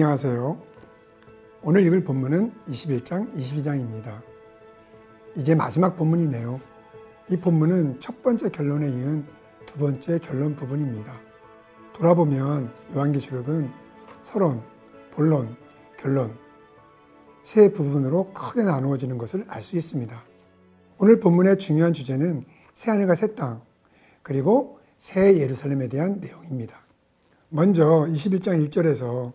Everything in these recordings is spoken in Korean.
안녕하세요. 오늘 읽을 본문은 21장, 22장입니다. 이제 마지막 본문이네요. 이 본문은 첫 번째 결론에 이은 두 번째 결론 부분입니다. 돌아보면 요한계시록은 서론, 본론, 결론 세 부분으로 크게 나누어지는 것을 알 수 있습니다. 오늘 본문의 중요한 주제는 새 하늘과 새 땅, 그리고 새 예루살렘에 대한 내용입니다. 먼저 21장 1절에서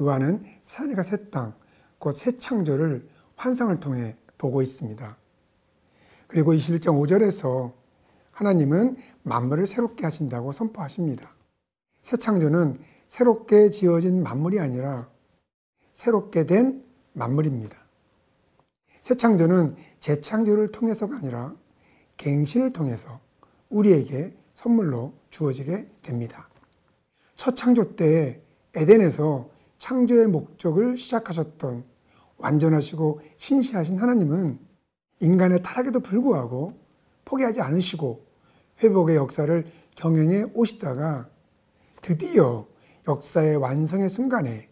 요한은 새하늘과 새 땅, 곧 새 창조를 환상을 통해 보고 있습니다. 그리고 21장 5절에서 하나님은 만물을 새롭게 하신다고 선포하십니다. 새 창조는 새롭게 지어진 만물이 아니라 새롭게 된 만물입니다. 새 창조는 재창조를 통해서가 아니라 갱신을 통해서 우리에게 선물로 주어지게 됩니다. 첫 창조 때 에덴에서 창조의 목적을 시작하셨던 완전하시고 신시하신 하나님은 인간의 타락에도 불구하고 포기하지 않으시고 회복의 역사를 경영해 오시다가 드디어 역사의 완성의 순간에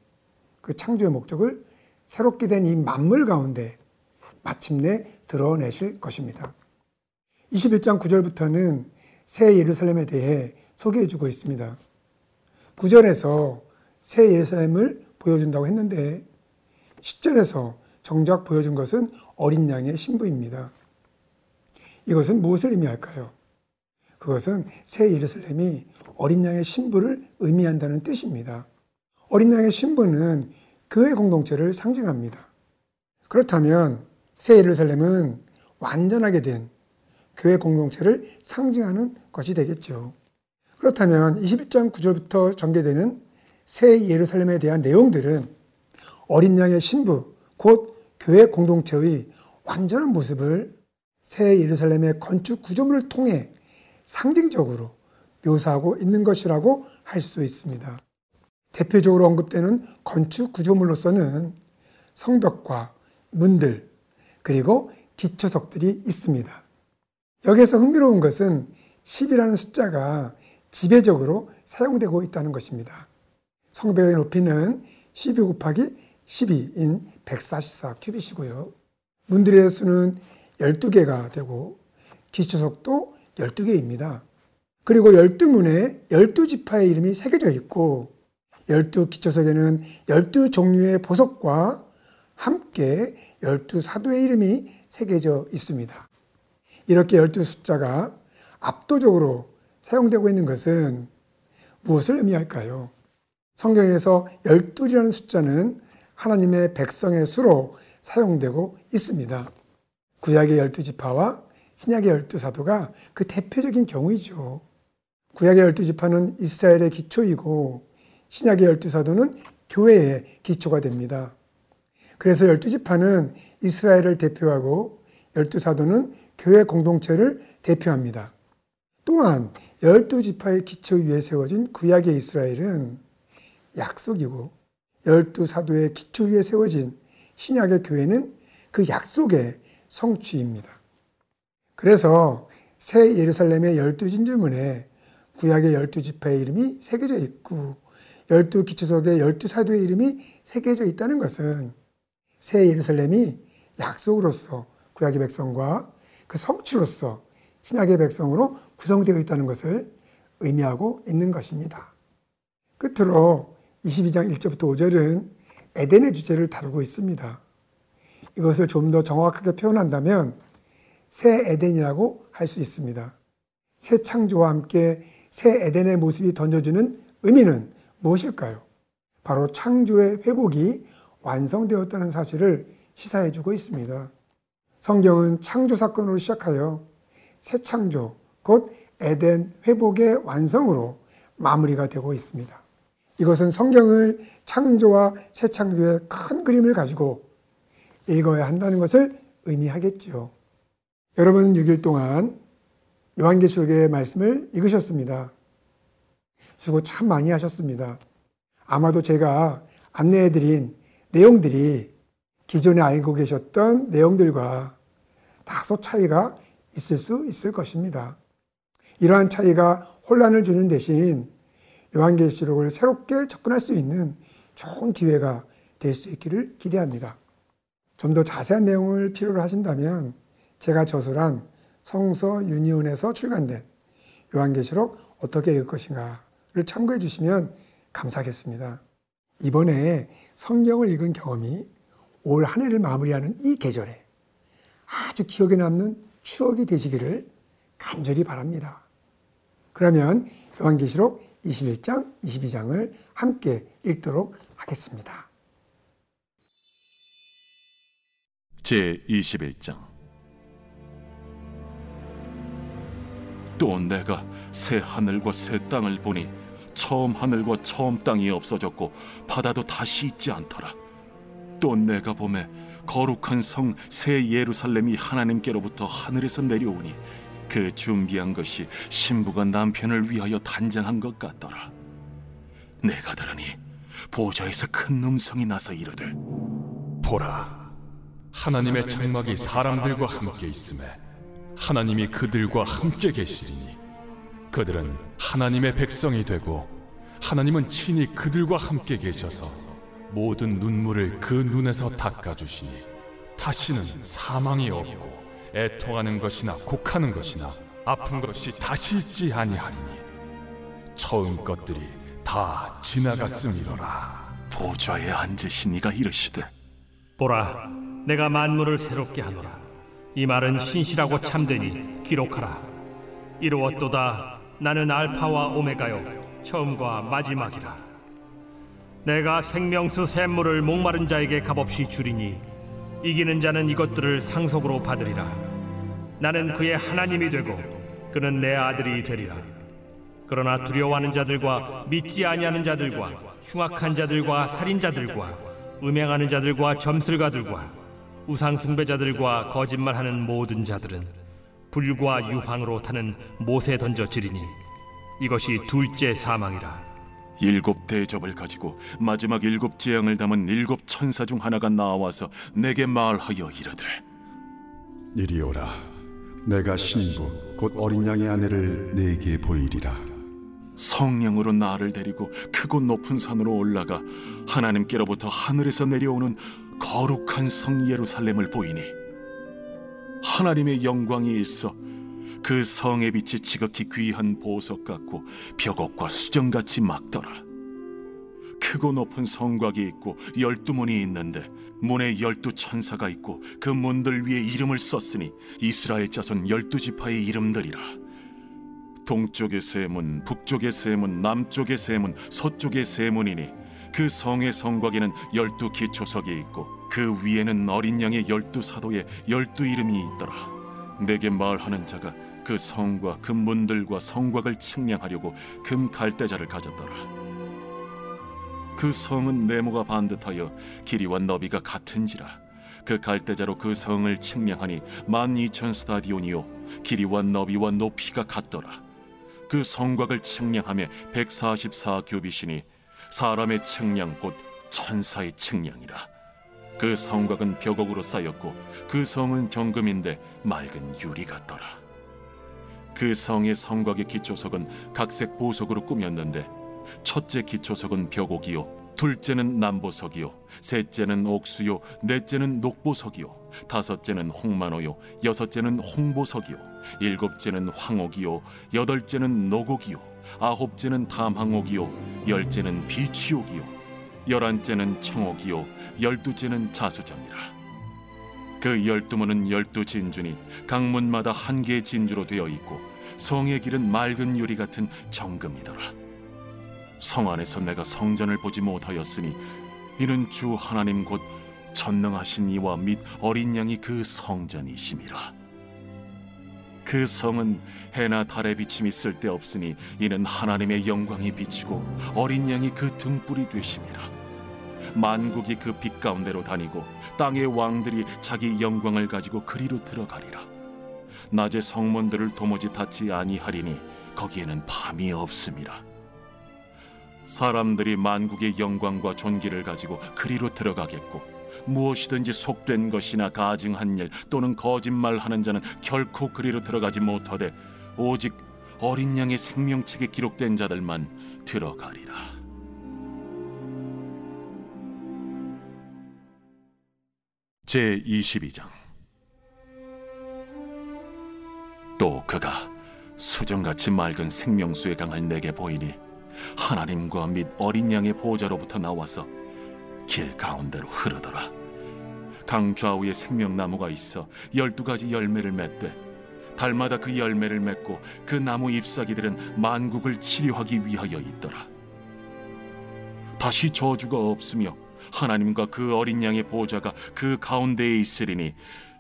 그 창조의 목적을 새롭게 된 이 만물 가운데 마침내 드러내실 것입니다. 21장 9절부터는 새 예루살렘에 대해 소개해 주고 있습니다. 9절에서 새 예루살렘을 보여준다고 했는데 10절에서 정작 보여준 것은 어린 양의 신부입니다. 이것은 무엇을 의미할까요? 그것은 새 예루살렘이 어린 양의 신부를 의미한다는 뜻입니다. 어린 양의 신부는 교회 공동체를 상징합니다. 그렇다면 새 예루살렘은 완전하게 된 교회 공동체를 상징하는 것이 되겠죠. 그렇다면 21장 9절부터 전개되는 새 예루살렘에 대한 내용들은 어린 양의 신부, 곧 교회 공동체의 완전한 모습을 새 예루살렘의 건축 구조물을 통해 상징적으로 묘사하고 있는 것이라고 할 수 있습니다. 대표적으로 언급되는 건축 구조물로서는 성벽과 문들, 그리고 기초석들이 있습니다. 여기에서 흥미로운 것은 10이라는 숫자가 지배적으로 사용되고 있다는 것입니다. 성벽의 높이는 12 곱하기 12인 144 큐빗이고요. 문들의 수는 12개가 되고 기초석도 12개입니다. 그리고 12문에 12지파의 이름이 새겨져 있고 12기초석에는 12종류의 보석과 함께 12사도의 이름이 새겨져 있습니다. 이렇게 12 숫자가 압도적으로 사용되고 있는 것은 무엇을 의미할까요? 성경에서 12이라는 숫자는 하나님의 백성의 수로 사용되고 있습니다. 구약의 12지파와 신약의 12사도가 그 대표적인 경우이죠. 구약의 12지파는 이스라엘의 기초이고 신약의 12사도는 교회의 기초가 됩니다. 그래서 12지파는 이스라엘을 대표하고 12사도는 교회 공동체를 대표합니다. 또한 12지파의 기초 위에 세워진 구약의 이스라엘은 약속이고 12사도의 기초 위에 세워진 신약의 교회는 그 약속의 성취입니다. 그래서 새 예루살렘의 열두 진주문에 구약의 열두 지파의 이름이 새겨져 있고 열두 기초석의 열두 사도의 이름이 새겨져 있다는 것은 새 예루살렘이 약속으로서 구약의 백성과 그 성취로서 신약의 백성으로 구성되어 있다는 것을 의미하고 있는 것입니다. 끝으로 22장 1절부터 5절은 에덴의 주제를 다루고 있습니다. 이것을 좀 더 정확하게 표현한다면 새 에덴이라고 할 수 있습니다. 새 창조와 함께 새 에덴의 모습이 던져주는 의미는 무엇일까요? 바로 창조의 회복이 완성되었다는 사실을 시사해 주고 있습니다. 성경은 창조 사건으로 시작하여 새 창조, 곧 에덴 회복의 완성으로 마무리가 되고 있습니다. 이것은 성경을 창조와 새 창조의 큰 그림을 가지고 읽어야 한다는 것을 의미하겠지요. 여러분 6일 동안 요한계시록의 말씀을 읽으셨습니다. 수고 참 많이 하셨습니다. 아마도 제가 안내해드린 내용들이 기존에 알고 계셨던 내용들과 다소 차이가 있을 수 있을 것입니다. 이러한 차이가 혼란을 주는 대신 요한계시록을 새롭게 접근할 수 있는 좋은 기회가 될 수 있기를 기대합니다. 좀 더 자세한 내용을 필요로 하신다면 제가 저술한 성서 유니온에서 출간된 요한계시록 어떻게 읽을 것인가를 참고해 주시면 감사하겠습니다. 이번에 성경을 읽은 경험이 올 한 해를 마무리하는 이 계절에 아주 기억에 남는 추억이 되시기를 간절히 바랍니다. 그러면 요한계시록 21장, 22장을 함께 읽도록 하겠습니다. 제 21장 또 내가 새 하늘과 새 땅을 보니 처음 하늘과 처음 땅이 없어졌고 바다도 다시 있지 않더라. 또 내가 봄에 거룩한 성 새 예루살렘이 하나님께로부터 하늘에서 내려오니 그 준비한 것이 신부가 남편을 위하여 단장한 것 같더라. 내가 들으니 보좌에서 큰 음성이 나서 이르되 보라, 하나님의 장막이 사람들과 함께 있음에 하나님이 그들과 함께 계시리니 그들은 하나님의 백성이 되고 하나님은 친히 그들과 함께 계셔서 모든 눈물을 그 눈에서 닦아주시니 다시는 사망이 없고 애통하는 것이나 곡하는 것이나 아픈 것이 다시 있지 아니하리니 처음 것들이 다 지나갔음이로라 보좌에 앉으신 이가 이르시되 보라, 내가 만물을 새롭게 하노라. 이 말은 신실하고 참되니 기록하라. 이루었도다. 나는 알파와 오메가요, 처음과 마지막이라. 내가 생명수 샘물을 목마른 자에게 값없이 주리니 이기는 자는 이것들을 상속으로 받으리라. 나는 그의 하나님이 되고 그는 내 아들이 되리라. 그러나 두려워하는 자들과 믿지 아니하는 자들과 흉악한 자들과 살인자들과 음행하는 자들과 점술가들과 우상 숭배자들과 거짓말하는 모든 자들은 불과 유황으로 타는 못에 던져지리니 이것이 둘째 사망이라. 일곱 대접을 가지고 마지막 일곱 재앙을 담은 일곱 천사 중 하나가 나와서 내게 말하여 이르되 이리 오라 내가 신부 곧 어린 양의 아내를 네게 보이리라. 성령으로 나를 데리고 크고 높은 산으로 올라가 하나님께로부터 하늘에서 내려오는 거룩한 성 예루살렘을 보이니 하나님의 영광이 있어 그 성의 빛이 지극히 귀한 보석 같고 벽옥과 수정같이 막더라 크고 높은 성곽이 있고 열두 문이 있는데 문에 열두 천사가 있고 그 문들 위에 이름을 썼으니 이스라엘 자손 열두 지파의 이름들이라 동쪽의 세 문, 북쪽의 세 문, 남쪽의 세 문, 서쪽의 세 문이니 그 성의 성곽에는 열두 기초석이 있고 그 위에는 어린 양의 열두 사도의 열두 이름이 있더라. 내게 말하는 자가 그 성과 그 문들과 성곽을 측량하려고 금 갈대자를 가졌더라. 그 성은 네모가 반듯하여 길이와 너비가 같은지라. 그 갈대자로 그 성을 측량하니 만 이천 스타디온이요 길이와 너비와 높이가 같더라. 그 성곽을 측량함에 144 규빗이니 사람의 측량 곧 천사의 측량이라 그 성곽은 벽옥으로 쌓였고 그 성은 정금인데 맑은 유리 같더라. 그 성의 성곽의 기초석은 각색 보석으로 꾸몄는데 첫째 기초석은 벽옥이요 둘째는 남보석이요 셋째는 옥수요 넷째는 녹보석이요 다섯째는 홍만호요 여섯째는 홍보석이요 일곱째는 황옥이요 여덟째는 노곡이요 아홉째는 담항옥이요 열째는 비취옥이요 열한째는 청옥이요 열두째는 자수정이라 그 열두 문은 열두 진주니 각 문마다 한 개의 진주로 되어 있고 성의 길은 맑은 유리 같은 정금이더라 성 안에서 내가 성전을 보지 못하였으니 이는 주 하나님 곧 전능하신 이와 및 어린 양이 그 성전이심이라. 그 성은 해나 달의 비침이 쓸데없으니 이는 하나님의 영광이 비치고 어린 양이 그 등불이 되심이라. 만국이 그 빛 가운데로 다니고 땅의 왕들이 자기 영광을 가지고 그리로 들어가리라. 낮에 성문들을 도무지 닫지 아니하리니 거기에는 밤이 없음이라. 사람들이 만국의 영광과 존귀를 가지고 그리로 들어가겠고 무엇이든지 속된 것이나 가증한 일 또는 거짓말하는 자는 결코 그리로 들어가지 못하되 오직 어린 양의 생명책에 기록된 자들만 들어가리라. 제 22장. 또 그가 수정같이 맑은 생명수의 강을 내게 보이니 하나님과 및 어린 양의 보좌로부터 나와서 길 가운데로 흐르더라. 강 좌우에 생명나무가 있어 열두 가지 열매를 맺되 달마다 그 열매를 맺고 그 나무 잎사귀들은 만국을 치료하기 위하여 있더라. 다시 저주가 없으며 하나님과 그 어린 양의 보좌가 그 가운데에 있으리니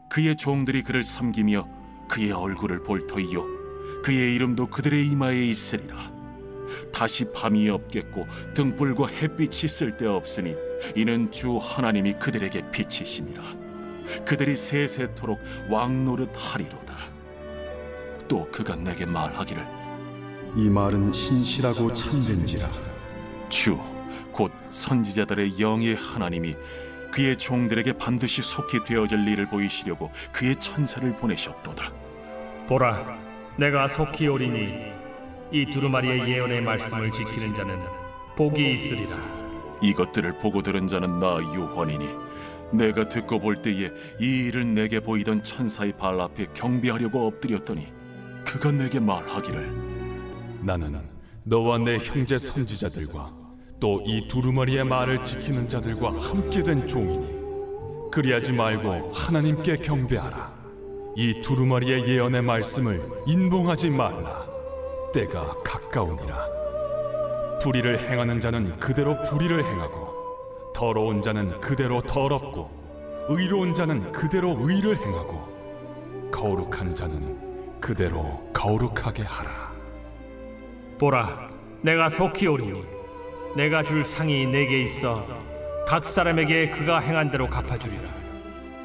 그의 종들이 그를 섬기며 그의 얼굴을 볼 터이요 그의 이름도 그들의 이마에 있으리라. 다시 밤이 없겠고 등불과 햇빛이 쓸데없으니 이는 주 하나님이 그들에게 빛이심이라. 그들이 세세토록 왕노릇 하리로다. 또 그가 내게 말하기를 이 말은 신실하고 참된지라. 주 곧 선지자들의 영의 하나님이 그의 종들에게 반드시 속히 되어질 일을 보이시려고 그의 천사를 보내셨도다. 보라, 내가 속히 오리니 이 두루마리의 예언의 말씀을 지키는 자는 복이 있으리라. 이것들을 보고 들은 자는 나 요한이니 내가 듣고 볼 때에 이 일을 내게 보이던 천사의 발 앞에 경배하려고 엎드렸더니 그가 내게 말하기를 나는 너와 내 형제 선지자들과 또 이 두루마리의 말을 지키는 자들과 함께 된 종이니 그리하지 말고 하나님께 경배하라. 이 두루마리의 예언의 말씀을 인봉하지 말라. 때가 가까우니라. 불의를 행하는 자는 그대로 불의를 행하고 더러운 자는 그대로 더럽고 의로운 자는 그대로 의를 행하고 거룩한 자는 그대로 거룩하게 하라. 보라, 내가 속히 오리니 내가 줄 상이 내게 있어 각 사람에게 그가 행한 대로 갚아주리라.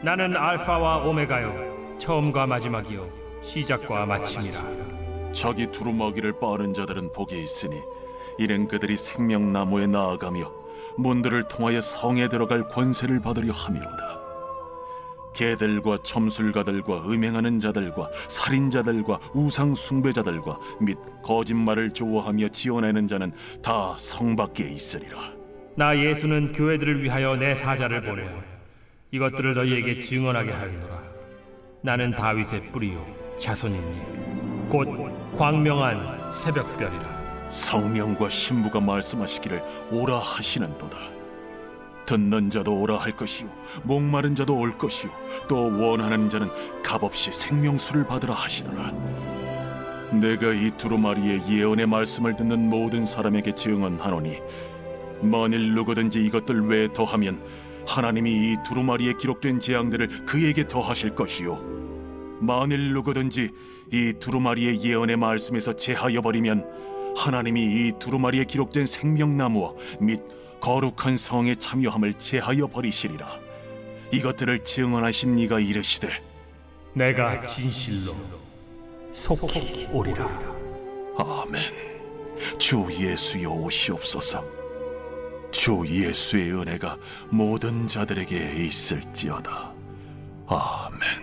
나는 알파와 오메가요, 처음과 마지막이요, 시작과 마침이라. 자기 두루마기를 빠는 자들은 복이 있으니 이는 그들이 생명나무에 나아가며 문들을 통하여 성에 들어갈 권세를 받으려 함이로다. 개들과 점술가들과 음행하는 자들과 살인자들과 우상 숭배자들과 및 거짓말을 좋아하며 지어내는 자는 다 성 밖에 있으리라. 나 예수는 교회들을 위하여 내 사자를 보내어 이것들을 너희에게 증언하게 하리노라. 나는 다윗의 뿌리요 자손이니 곧 광명한 새벽별이라. 성령과 신부가 말씀하시기를 오라 하시는도다. 듣는 자도 오라 할 것이요 목마른 자도 올 것이요 또 원하는 자는 값없이 생명수를 받으라 하시더라. 내가 이 두루마리의 예언의 말씀을 듣는 모든 사람에게 증언하노니 만일 누구든지 이것들 외에 더하면 하나님이 이 두루마리에 기록된 재앙들을 그에게 더하실 것이요 만일 누구든지 이 두루마리의 예언의 말씀에서 제하여 버리면 하나님이 이 두루마리에 기록된 생명나무와 및 거룩한 성에 참여함을 제하여 버리시리라. 이것들을 증언하신 이가 이르시되 내가 진실로 속히 오리라. 아멘. 주 예수여 오시옵소서. 주 예수의 은혜가 모든 자들에게 있을지어다. 아멘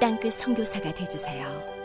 땅끝 선교사가 되주세요.